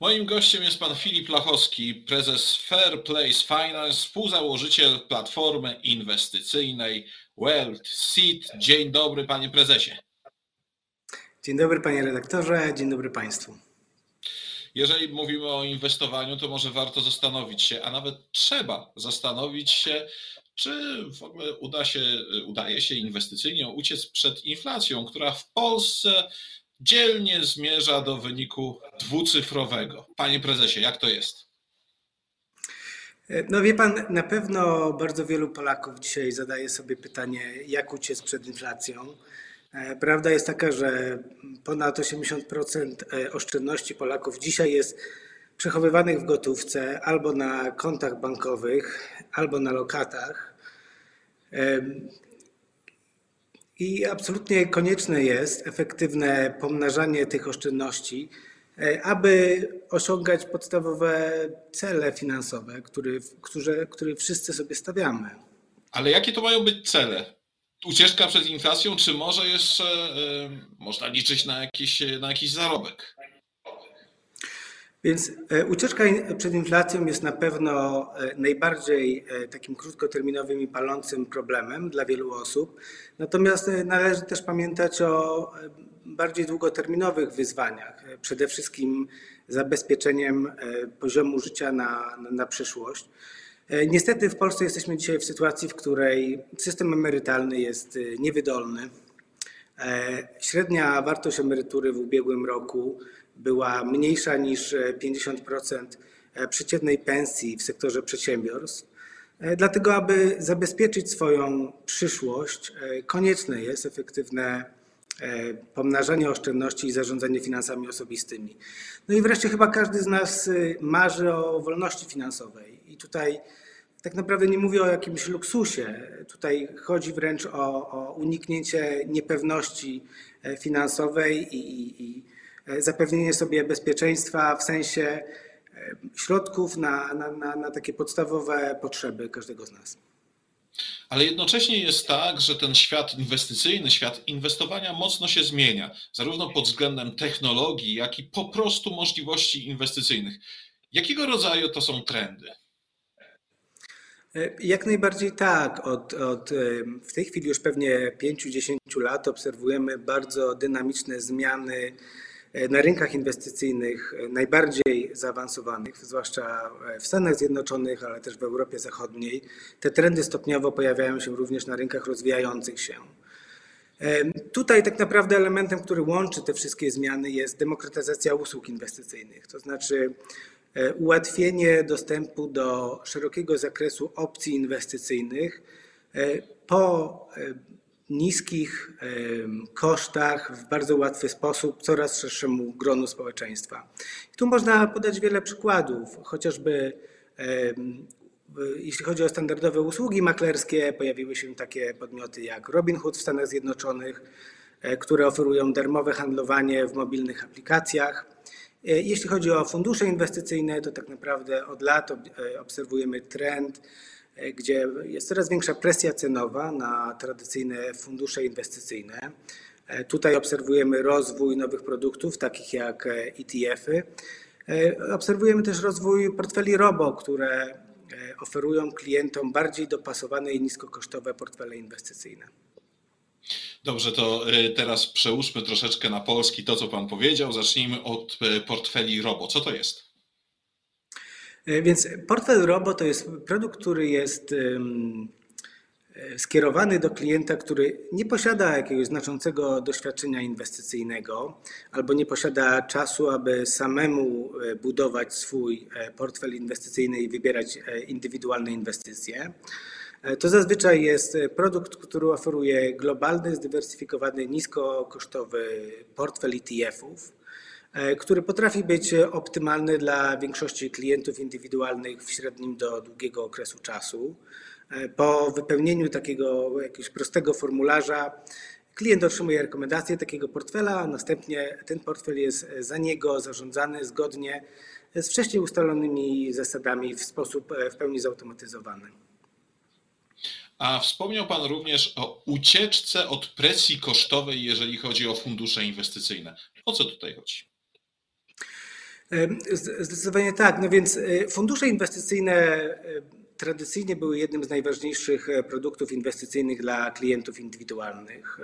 Moim gościem jest pan Filip Lachowski, prezes Fair Place Finance, współzałożyciel platformy inwestycyjnej Wealth Seed. Dzień dobry, panie prezesie. Dzień dobry, panie redaktorze, dzień dobry państwu. Jeżeli mówimy o inwestowaniu, to może warto zastanowić się, a nawet trzeba zastanowić się, czy w ogóle uda się, udaje się inwestycyjnie uciec przed inflacją, która w Polsce dzielnie zmierza do wyniku dwucyfrowego. Panie prezesie, jak to jest? No wie pan, na pewno bardzo wielu Polaków dzisiaj zadaje sobie pytanie, jak uciec przed inflacją. E, prawda jest taka, że ponad 80% e, oszczędności Polaków dzisiaj jest przechowywanych w gotówce albo na kontach bankowych, albo na lokatach. I absolutnie konieczne jest efektywne pomnażanie tych oszczędności, e, aby osiągać podstawowe cele finansowe, które, które, które wszyscy sobie stawiamy. Ale jakie to mają być cele? Ucieczka przed inflacją, czy może jeszcze y, można liczyć na jakiś, na jakiś zarobek? Więc e, ucieczka przed inflacją jest na pewno e, najbardziej e, takim krótkoterminowym i palącym problemem dla wielu osób. Natomiast należy też pamiętać o bardziej długoterminowych wyzwaniach. Przede wszystkim zabezpieczeniem poziomu życia na, na przyszłość. Niestety w Polsce jesteśmy dzisiaj w sytuacji, w której system emerytalny jest niewydolny. Średnia wartość emerytury w ubiegłym roku była mniejsza niż 50% e, e, przeciętnej pensji w sektorze przedsiębiorstw. E, dlatego, aby zabezpieczyć swoją przyszłość, konieczne jest efektywne pomnażanie oszczędności i zarządzanie finansami osobistymi. No i wreszcie chyba każdy z nas marzy o wolności finansowej. I tutaj tak naprawdę nie mówię o jakimś luksusie. Tutaj chodzi wręcz o, o uniknięcie niepewności finansowej i, i, zapewnienie sobie bezpieczeństwa w sensie e, środków na, na, na, na takie podstawowe potrzeby każdego z nas. Ale jednocześnie jest tak, że ten świat inwestycyjny, świat inwestowania mocno się zmienia, zarówno pod względem technologii, jak i po prostu możliwości inwestycyjnych. Jakiego rodzaju to są trendy? E, jak najbardziej tak. Od, od, w tej chwili już pewnie 5-10 lat obserwujemy bardzo dynamiczne zmiany E, na rynkach inwestycyjnych e, najbardziej zaawansowanych, zwłaszcza w Stanach Zjednoczonych, ale też w Europie Zachodniej, te trendy stopniowo pojawiają się również na rynkach rozwijających się. E, tutaj tak naprawdę elementem, który łączy te wszystkie zmiany jest demokratyzacja usług inwestycyjnych, to znaczy ułatwienie dostępu do szerokiego zakresu opcji inwestycyjnych po niskich kosztach, w bardzo łatwy sposób coraz szerszemu gronu społeczeństwa. I tu można podać wiele przykładów, chociażby jeśli chodzi o standardowe usługi maklerskie, pojawiły się takie podmioty jak Robinhood w Stanach Zjednoczonych, e, które oferują darmowe handlowanie w mobilnych aplikacjach. E, jeśli chodzi o fundusze inwestycyjne, to tak naprawdę od lat e, obserwujemy trend gdzie jest coraz większa presja cenowa na tradycyjne fundusze inwestycyjne. E, tutaj obserwujemy rozwój nowych produktów, takich jak ETF-y. E, obserwujemy też rozwój portfeli robo, które oferują klientom bardziej dopasowane i niskokosztowe portfele inwestycyjne. Dobrze, to teraz przełóżmy troszeczkę na polski to, co Pan powiedział. Zacznijmy od portfeli robo. Co to jest? E, więc portfel Robo to jest produkt, który jest e, skierowany do klienta, który nie posiada jakiegoś znaczącego doświadczenia inwestycyjnego albo nie posiada czasu, aby samemu e, budować swój portfel inwestycyjny i wybierać indywidualne inwestycje. To zazwyczaj jest produkt, który oferuje globalny, zdywersyfikowany, niskokosztowy portfel ETF-ów który potrafi być optymalny dla większości klientów indywidualnych w średnim do długiego okresu czasu. E, po wypełnieniu takiego jakiegoś prostego formularza klient otrzymuje rekomendację takiego portfela, a następnie ten portfel jest za niego zarządzany zgodnie z wcześniej ustalonymi zasadami w sposób e, w pełni zautomatyzowany. A wspomniał Pan również o ucieczce od presji kosztowej, jeżeli chodzi o fundusze inwestycyjne. O co tutaj chodzi? Zdecydowanie tak. No więc fundusze inwestycyjne tradycyjnie były jednym z najważniejszych e, produktów inwestycyjnych dla klientów indywidualnych.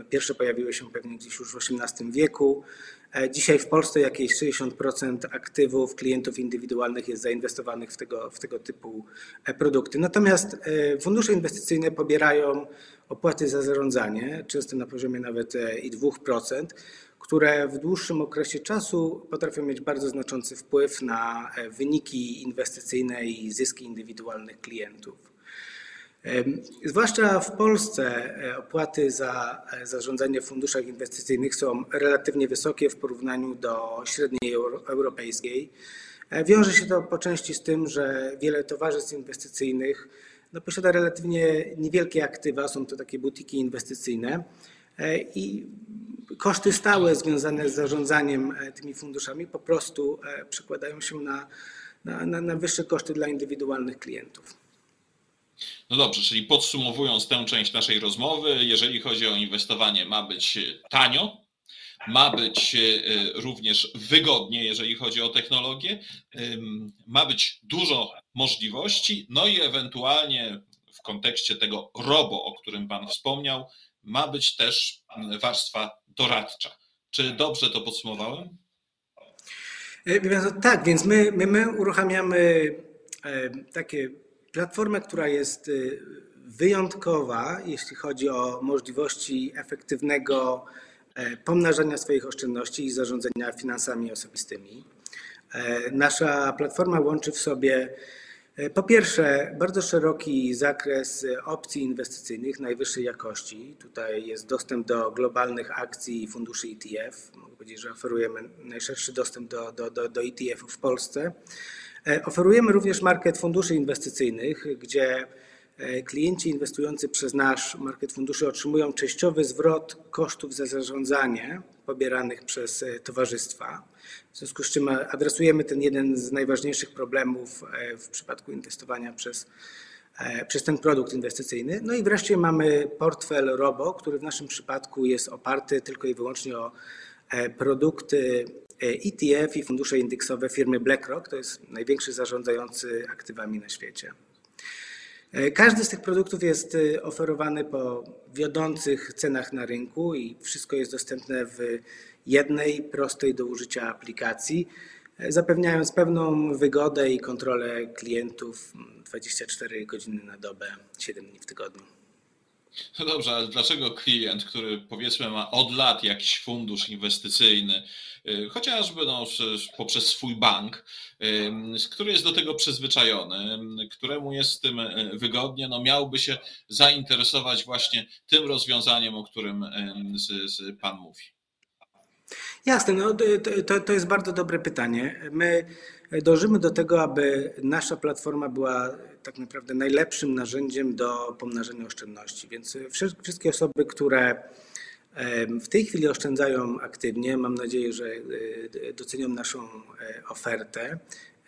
E, pierwsze pojawiły się pewnie gdzieś już w XVIII wieku. E, dzisiaj w Polsce jakieś 60% aktywów klientów indywidualnych jest zainwestowanych w tego, w tego typu produkty. Natomiast fundusze inwestycyjne pobierają opłaty za zarządzanie, często na poziomie nawet i 2% które w dłuższym okresie czasu potrafią mieć bardzo znaczący wpływ na e, wyniki inwestycyjne i zyski indywidualnych klientów. Zwłaszcza w Polsce e, opłaty za e, zarządzanie w funduszach inwestycyjnych są relatywnie wysokie w porównaniu do średniej europejskiej. Wiąże się to po części z tym, że wiele towarzystw inwestycyjnych no, posiada relatywnie niewielkie aktywa, są to takie butiki inwestycyjne i koszty stałe związane z zarządzaniem e, tymi funduszami po prostu e, przekładają się na, na, na wyższe koszty dla indywidualnych klientów. No dobrze, czyli podsumowując tę część naszej rozmowy, jeżeli chodzi o inwestowanie, ma być tanio, ma być e, również wygodnie, jeżeli chodzi o technologię, ma być dużo możliwości, no i ewentualnie w kontekście tego robo, o którym Pan wspomniał, ma być też warstwa doradcza. Czy dobrze to podsumowałem? E, tak, więc my, my, my uruchamiamy e, takie platformę, która jest e, wyjątkowa, jeśli chodzi o możliwości efektywnego pomnażania swoich oszczędności i zarządzania finansami osobistymi. Nasza platforma łączy w sobie po pierwsze, bardzo szeroki zakres opcji inwestycyjnych najwyższej jakości. Tutaj jest dostęp do globalnych akcji i funduszy ETF. Mogę powiedzieć, że oferujemy najszerszy dostęp do, do, do, do ETF-ów w Polsce. E, oferujemy również market funduszy inwestycyjnych, gdzie e, klienci inwestujący przez nasz market funduszy otrzymują częściowy zwrot kosztów za zarządzanie pobieranych przez towarzystwa. W związku z czym adresujemy ten jeden z najważniejszych problemów e, w przypadku inwestowania przez, e, przez ten produkt inwestycyjny. No i wreszcie mamy portfel ROBO, który w naszym przypadku jest oparty tylko i wyłącznie o e, produkty ETF i fundusze indeksowe firmy BlackRock. To jest największy zarządzający aktywami na świecie. Każdy z tych produktów jest oferowany po wiodących cenach na rynku i wszystko jest dostępne w jednej, prostej do użycia aplikacji, zapewniając pewną wygodę i kontrolę klientów 24 godziny na dobę, 7 dni w tygodniu. No dobrze, ale dlaczego klient, który powiedzmy ma od lat jakiś fundusz inwestycyjny, y, chociażby no, poprzez swój bank, y, który jest do tego przyzwyczajony, któremu jest z tym y, wygodnie, no miałby się zainteresować właśnie tym rozwiązaniem, o którym Pan mówi? Jasne, no, to, to jest bardzo dobre pytanie. My dążymy do tego, aby nasza platforma była tak naprawdę najlepszym narzędziem do pomnażania oszczędności. Więc wszystkie osoby, które w tej chwili oszczędzają aktywnie, mam nadzieję, że e, docenią naszą e, ofertę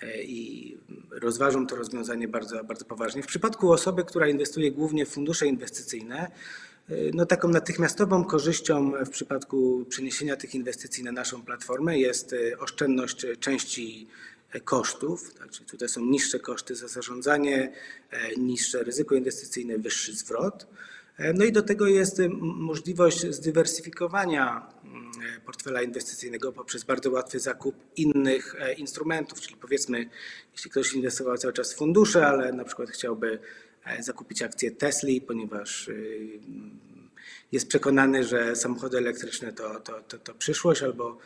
e, i rozważą to rozwiązanie bardzo, bardzo poważnie. W przypadku osoby, która inwestuje głównie w fundusze inwestycyjne, no, taką natychmiastową korzyścią w przypadku przeniesienia tych inwestycji na naszą platformę jest e, oszczędność części e, kosztów. Tak, czyli tutaj są niższe koszty za zarządzanie, e, niższe ryzyko inwestycyjne, wyższy zwrot. No i do tego jest możliwość zdywersyfikowania portfela inwestycyjnego poprzez bardzo łatwy zakup innych instrumentów, czyli powiedzmy, jeśli ktoś inwestował cały czas w fundusze, ale na przykład chciałby E, zakupić akcję Tesli, ponieważ y, jest przekonany, że samochody elektryczne to, to, to, to przyszłość, albo e,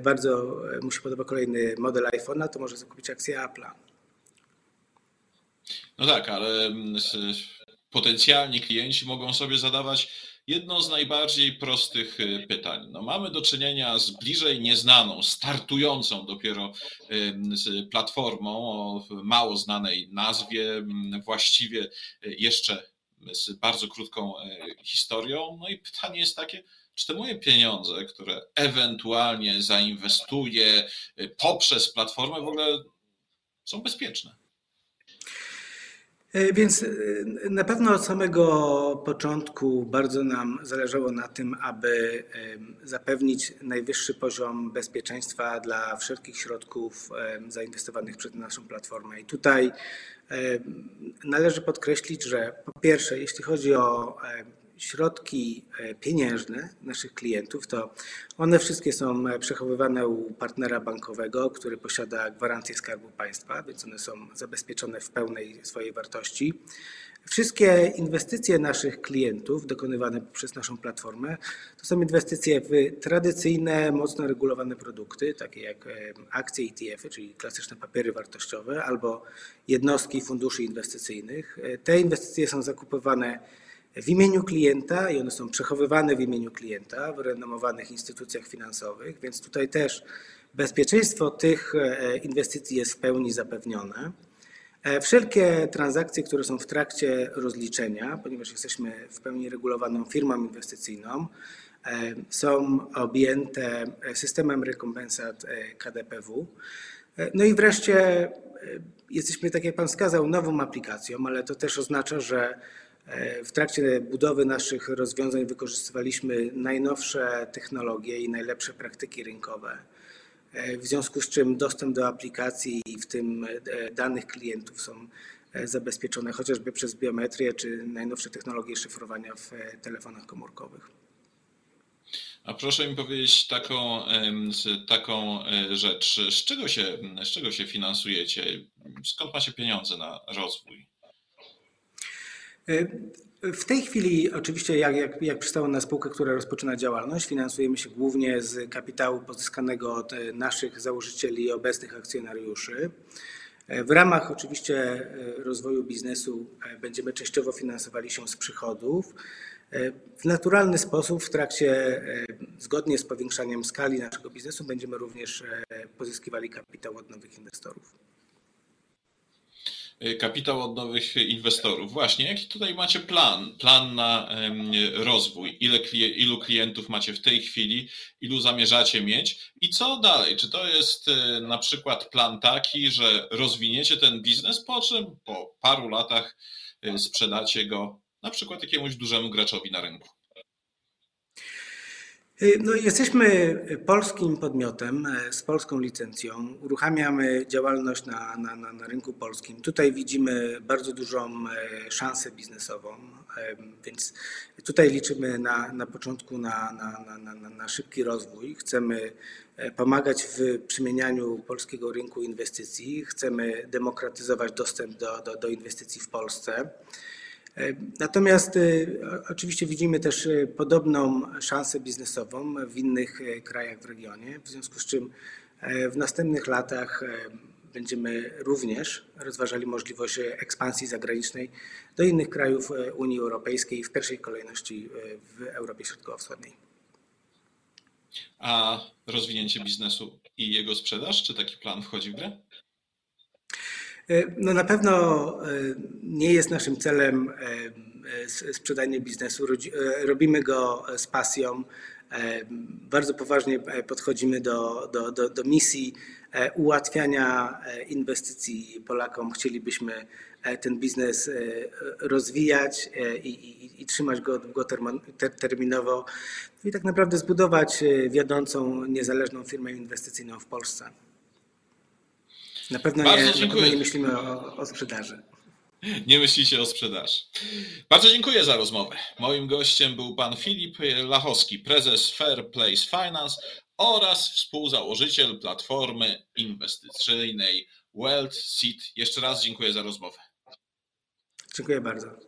bardzo e, mu się podoba kolejny model iPhone'a, to może zakupić akcję Apple'a. No tak, ale mm, potencjalni klienci mogą sobie zadawać jedno z najbardziej prostych y, pytań. No, mamy do czynienia z bliżej nieznaną, startującą dopiero platformą o mało znanej nazwie, właściwie y, jeszcze z bardzo krótką historią. No i pytanie jest takie, czy te moje pieniądze, które ewentualnie zainwestuję poprzez platformę, w ogóle są bezpieczne? E, więc e, na pewno od samego początku bardzo nam zależało na tym, aby zapewnić najwyższy poziom bezpieczeństwa dla wszelkich środków zainwestowanych przez naszą platformę. I tutaj należy podkreślić, że po pierwsze, jeśli chodzi o środki e, pieniężne naszych klientów, to one wszystkie są e, przechowywane u partnera bankowego, który posiada gwarancję Skarbu Państwa, więc one są zabezpieczone w pełnej swojej wartości. Wszystkie inwestycje naszych klientów dokonywane przez naszą platformę to są inwestycje w tradycyjne, mocno regulowane produkty, takie jak e, akcje ETF-y, czyli klasyczne papiery wartościowe, albo jednostki funduszy inwestycyjnych. Te inwestycje są zakupywane w imieniu klienta i one są przechowywane w imieniu klienta w renomowanych instytucjach finansowych, więc tutaj też bezpieczeństwo tych e, inwestycji jest w pełni zapewnione. E, wszelkie transakcje, które są w trakcie rozliczenia, ponieważ jesteśmy w pełni regulowaną firmą inwestycyjną, e, są objęte systemem rekompensat KDPW. No i wreszcie jesteśmy, tak jak Pan wskazał, nową aplikacją, ale to też oznacza, że w trakcie budowy naszych rozwiązań wykorzystywaliśmy najnowsze technologie i najlepsze praktyki rynkowe. E, w związku z czym dostęp do aplikacji, w tym e, danych klientów, są zabezpieczone chociażby przez biometrię czy najnowsze technologie szyfrowania w telefonach komórkowych. A proszę mi powiedzieć taką, taką rzecz, z czego, się, z czego się finansujecie? Skąd macie pieniądze na rozwój? W tej chwili, oczywiście, jak, jak, jak przystało na spółkę, która rozpoczyna działalność, finansujemy się głównie z kapitału pozyskanego od naszych założycieli i obecnych akcjonariuszy. W ramach oczywiście rozwoju biznesu będziemy częściowo finansowali się z przychodów. W naturalny sposób, w trakcie, zgodnie z powiększaniem skali naszego biznesu, będziemy również pozyskiwali kapitał od nowych inwestorów. Y, kapitał od nowych inwestorów. Właśnie, jaki tutaj macie plan? Plan na rozwój? Ile, ilu klientów macie w tej chwili? Ilu zamierzacie mieć? I co dalej? Czy to jest y, na przykład plan taki, że rozwiniecie ten biznes, po czym po paru latach y, sprzedacie go na przykład jakiemuś dużemu graczowi na rynku? Y, no, jesteśmy polskim podmiotem e, z polską licencją. Uruchamiamy działalność na, na, na, na rynku polskim. Tutaj widzimy bardzo dużą e, szansę biznesową, e, więc tutaj liczymy na, na początku na, na, na, na szybki rozwój. Chcemy pomagać w przemienianiu polskiego rynku inwestycji. Chcemy demokratyzować dostęp do, do, do inwestycji w Polsce. E, natomiast e, oczywiście widzimy też e, podobną szansę biznesową w innych krajach w regionie, w związku z czym w następnych latach będziemy również rozważali możliwość ekspansji zagranicznej do innych krajów Unii Europejskiej, w pierwszej kolejności w Europie Środkowo-Wschodniej. A rozwinięcie biznesu i jego sprzedaż, czy taki plan wchodzi w grę? E, no na pewno e, nie jest naszym celem e, sprzedanie biznesu. Robimy go z pasją. Bardzo poważnie podchodzimy do, do, do, do misji ułatwiania inwestycji Polakom. Chcielibyśmy ten biznes rozwijać i, i, i trzymać go długoterminowo i tak naprawdę zbudować wiodącą, niezależną firmę inwestycyjną w Polsce. Na pewno, nie, na pewno nie myślimy o, o sprzedaży. Nie myślicie o sprzedaży. Bardzo dziękuję za rozmowę. Moim gościem był pan Filip Lachowski, prezes Fair Place Finance oraz współzałożyciel platformy inwestycyjnej Wealth Seed. Jeszcze raz dziękuję za rozmowę. Dziękuję bardzo.